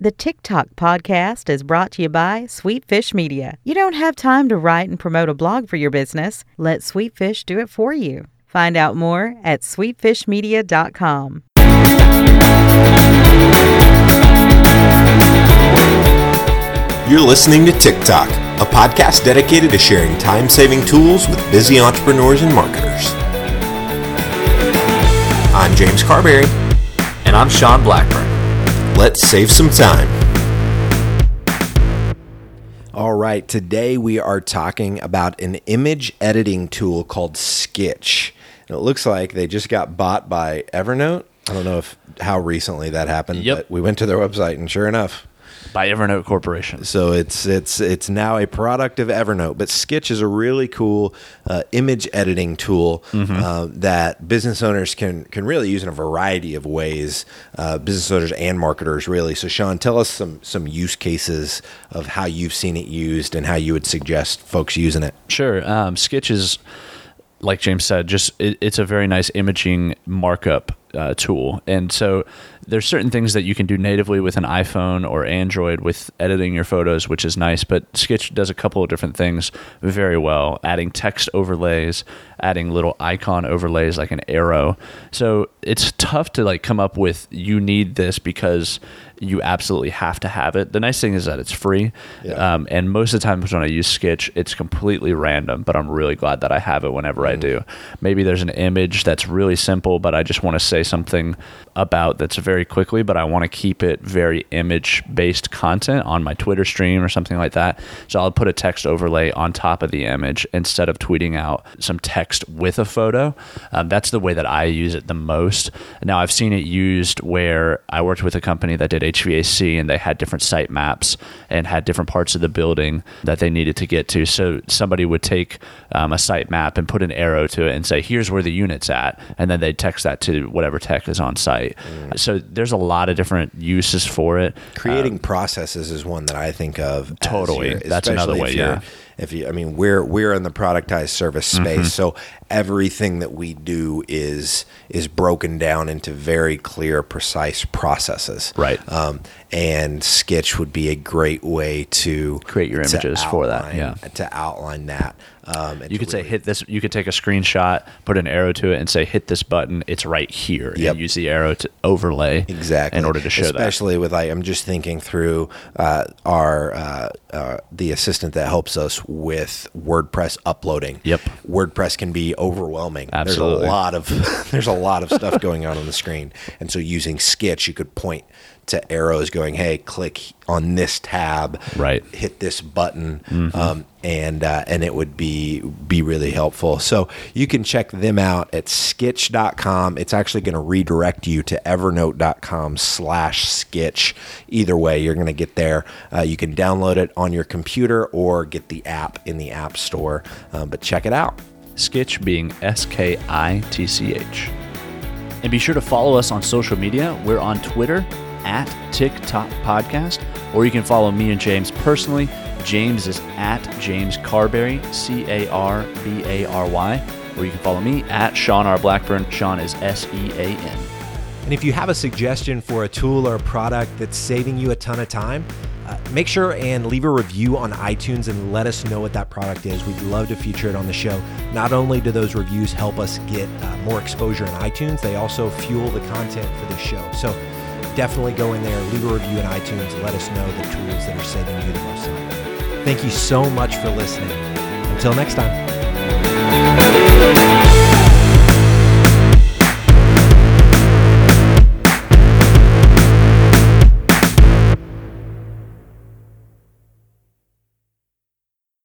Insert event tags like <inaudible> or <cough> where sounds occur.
The TikTok podcast is brought to you by Sweetfish Media. You don't have time to write and promote a blog for your business. Let Sweetfish do it for you. Find out more at sweetfishmedia.com. You're listening to TikTok, a podcast dedicated to sharing time saving tools with busy entrepreneurs and marketers. I'm James Carbary. And I'm Sean Blackburn. Let's save some time. All right, today we are talking about an image editing tool called Skitch. And it looks like they just got bought by Evernote. I don't know if how recently that happened, Yep. but we went to their website and sure enough, By Evernote Corporation. so it's it's it's now a product of Evernote. But Skitch is a really cool uh, image editing tool uh, that business owners can can really use in a variety of ways. Uh, business owners and marketers, really. So, Sean, tell us some some use cases of how you've seen it used and how you would suggest folks using it. Sure. Um, Skitch is, like James said, just it, it's a very nice imaging markup uh, tool. And so there's certain things that you can do natively with an iPhone or Android with editing your photos, which is nice. But Skitch does a couple of different things very well, adding text overlays, adding little icon overlays like an arrow. So it's tough to like come up with you need this because you absolutely have to have it. The nice thing is that it's free. Yeah. Um, and most of the times when I use Skitch, it's completely random, but I'm really glad that I have it whenever I do. Maybe there's an image that's really simple, but I just want to say something about that's very quickly, but I want to keep it very image based content on my Twitter stream or something like that. So I'll put a text overlay on top of the image instead of tweeting out some text with a photo. Um, that's the way that I use it the most. Now, I've seen it used where I worked with a company that did HVAC and they had different site maps and had different parts of the building that they needed to get to. So somebody would take um, a site map and put an arrow to it and say, here's where the unit's at. And then they'd text that to whatever tech is on site. So there's a lot of different uses for it. Creating uh, processes is one that I think of. Totally. your- That's another way, yeah. If you, I mean, we're we're in the productized service space, so everything that we do is is broken down into very clear, precise processes. Right. Um, and Skitch would be a great way to Create your images for that, yeah. To outline that. Um, You could say hit this. You could take a screenshot, put an arrow to it, and say hit this button. It's right here. Yep. And use the arrow to overlay exactly in order to show that. especially with like i'm just thinking through uh, our uh, uh, the assistant that helps us with wordpress uploading Yep. wordpress can be overwhelming Absolutely. there's a lot of <laughs> there's a lot of stuff going on on the screen and so using skitch you could point to arrows going hey click on this tab Right. hit this button um, and uh, and it would be be really helpful so you can check them out at skitch.com it's actually going to redirect you to evernote.com slash skitch either way you're going to get there uh, you can download it on your computer or get the app in the app store um, but check it out Skitch being S K I T C H. And be sure to follow us on social media. We're on Twitter at TikTok Podcast, or you can follow me and James personally. James is at James Carbary, C A R B A R Y, or you can follow me at Sean R. Blackburn. Sean is S E A N. And if you have a suggestion for a tool or a product that's saving you a ton of time, uh, make sure and leave a review on iTunes and let us know what that product is. We'd love to feature it on the show. Not only do those reviews help us get uh, more exposure in iTunes, they also fuel the content for the show. So definitely go in there, leave a review in iTunes, and let us know the tools that are saving you the most time. Thank you so much for listening. Until next time.